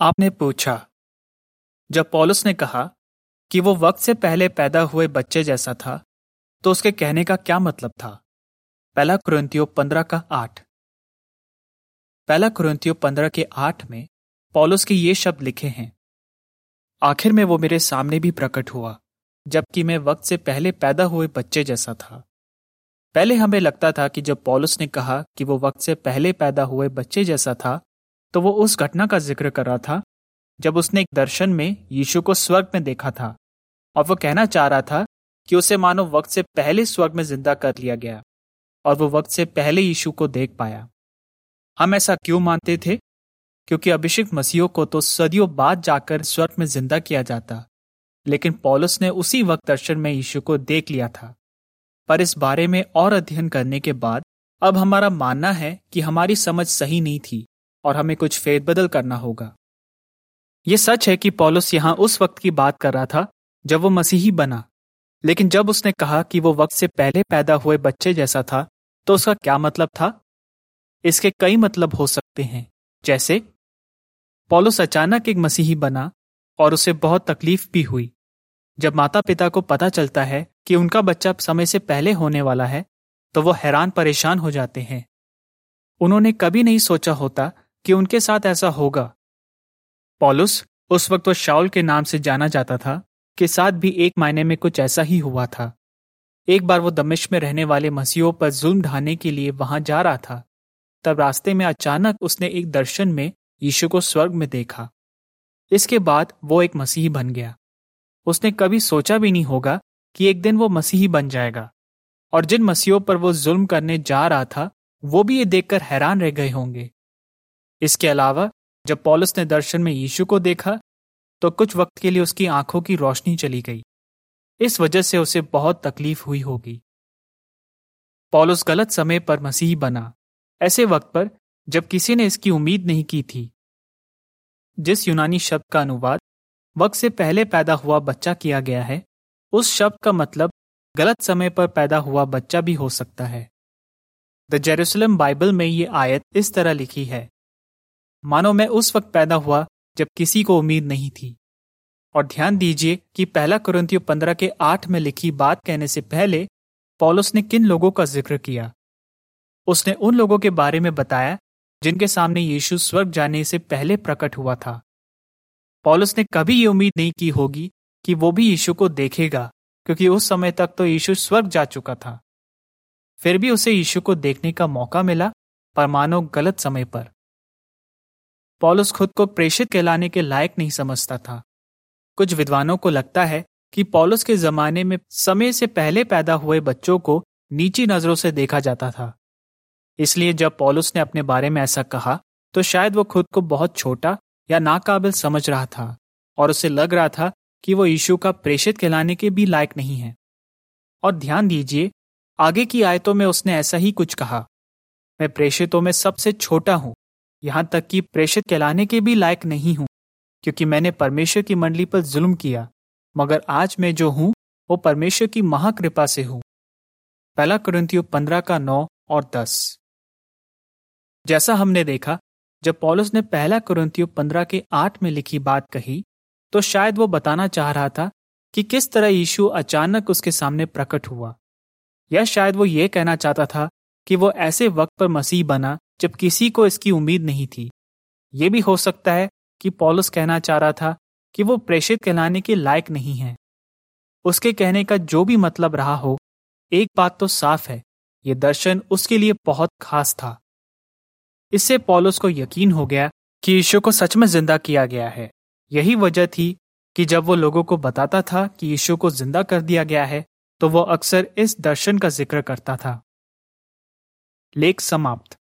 आपने पूछा। जब पॉलुस ने कहा कि वो वक्त से पहले पैदा हुए बच्चे जैसा था तो उसके कहने का क्या मतलब था? पहला कुरंतियो पंद्रह का आठ। पहला कुरंतियो पंद्रह के आठ में पॉलुस के ये शब्द लिखे हैं, आखिर में वो मेरे सामने भी प्रकट हुआ, जबकि मैं वक्त से पहले पैदा हुए बच्चे जैसा था। पहले हमें लगता था कि जब पॉलुस ने कहा कि वो वक्त से पहले पैदा हुए बच्चे जैसा था तो वो उस घटना का ज़िक्र कर रहा था, जब उसने एक दर्शन में यीशु को स्वर्ग में देखा था, और वो कहना चाह रहा था कि उसे मानो वक्त से पहले स्वर्ग में ज़िंदा कर लिया गया, और वो वक्त से पहले यीशु को देख पाया। हम ऐसा क्यों मानते थे? क्योंकि अभिषेक मसीहों को तो सदियों बाद जाकर स्वर्ग में ज़िंदा किया जाता, लेकिन पॉलुस ने उसी वक्त दर्शन में यीशु को देख लिया था। पर इस बारे में और अध्ययन करने के बाद, अब हमारा मानना है कि हमारी समझ सही नहीं थी। और हमें कुछ फेरबदल करना होगा। यह सच है कि पॉलुस यहाँ उस वक्त की बात कर रहा था, जब वो मसीही बना। लेकिन जब उसने कहा कि वो वक्त से पहले पैदा हुए बच्चे जैसा था तो उसका क्या मतलब था? इसके कई मतलब हो सकते हैं, जैसे पॉलुस अचानक एक मसीही बना और उसे बहुत तकलीफ़ भी हुई। जब माता पिता को पता चलता है कि उनका बच्चा समय से पहले होने वाला है तो वो हैरान परेशान हो जाते हैं। उन्होंने कभी नहीं सोचा होता कि उनके साथ ऐसा होगा। पॉलुस उस वक्त वह शाउल के नाम से जाना जाता था के साथ भी एक मायने में कुछ ऐसा ही हुआ था। एक बार वो दमिश में रहने वाले मसीहों पर जुल्म ढाने के लिए वहाँ जा रहा था। तब रास्ते में अचानक उसने एक दर्शन में यीशु को स्वर्ग में देखा। इसके बाद वो एक मसीही बन गया। उसने कभी सोचा भी नहीं होगा कि एक दिन वो मसीही बन जाएगा। और जिन मसीहों पर वो जुल्म करने जा रहा था, वो भी ये देखकर हैरान रह गए होंगे। इसके अलावा, जब पॉलिस ने दर्शन में यीशु को देखा तो कुछ वक्त के लिए उसकी आँखों की रोशनी चली गई। इस वजह से उसे बहुत तकलीफ़ हुई होगी। पॉलुस गलत समय पर मसीह बना। ऐसे वक्त पर, जब किसी ने इसकी उम्मीद नहीं की थी। जिस यूनानी शब्द का अनुवाद, वक्त से पहले पैदा हुआ बच्चा किया गया है, उस शब्द का मतलब गलत समय पर पैदा हुआ बच्चा भी हो सकता है। द जेरूसलम बाइबल में ये आयत इस तरह लिखी है। मानो मैं उस वक्त पैदा हुआ जब किसी को उम्मीद नहीं थी। और ध्यान दीजिए कि पहला कुरंतियो पंद्रह के आठ में लिखी बात कहने से पहले पॉलुस ने किन लोगों का ज़िक्र किया? उसने उन लोगों के बारे में बताया जिनके सामने यीशु स्वर्ग जाने से पहले प्रकट हुआ था। पॉलुस ने कभी ये उम्मीद नहीं की होगी कि वो भी यीशु को देखेगा, क्योंकि उस समय तक तो यीशु स्वर्ग जा चुका था। फिर भी उसे यीशु को देखने का मौका मिला, पर मानो गलत समय पर। पॉलुस खुद को प्रेषित कहलाने के लायक नहीं समझता था। कुछ विद्वानों को लगता है कि पॉलुस के जमाने में समय से पहले पैदा हुए बच्चों को नीची नज़रों से देखा जाता था। इसलिए जब पॉलुस ने अपने बारे में ऐसा कहा तो शायद वो खुद को बहुत छोटा या नाकाबिल समझ रहा था, और उसे लग रहा था कि वो यीशु का प्रेषित कहलाने के भी लायक नहीं है। और ध्यान दीजिए, आगे की आयतों में उसने ऐसा ही कुछ कहा, मैं प्रेषितों में सबसे छोटा हूँ यहाँ तक कि प्रेषित कहलाने के भी लायक नहीं हूँ, क्योंकि मैंने परमेश्वर की मंडली पर जुल्म किया, मगर आज मैं जो हूँ, वो परमेश्वर की महाकृपा से हूँ। पहला कुरंतियो पंद्रह का नौ और दस। जैसा हमने देखा, जब पॉलुस ने पहला कुरंतियो पंद्रह के आठ में लिखी बात कही तो शायद वो बताना चाह रहा था कि किस तरह यीशु अचानक उसके सामने प्रकट हुआ। या शायद वो ये कहना चाहता था कि वो ऐसे वक्त पर मसीह बना जब किसी को इसकी उम्मीद नहीं थी। ये भी हो सकता है कि पॉलुस कहना चाह रहा था कि वो प्रेषित कहलाने के लायक नहीं है। उसके कहने का जो भी मतलब रहा हो, एक बात तो साफ़ है, ये दर्शन उसके लिए बहुत खास था। इससे पॉलुस को यकीन हो गया कि यीशु को सच में ज़िंदा किया गया है। यही वजह थी कि जब वो लोगों को बताता था कि यीशु को ज़िंदा कर दिया गया है तो वो अक्सर इस दर्शन का ज़िक्र करता था। लेख समाप्त।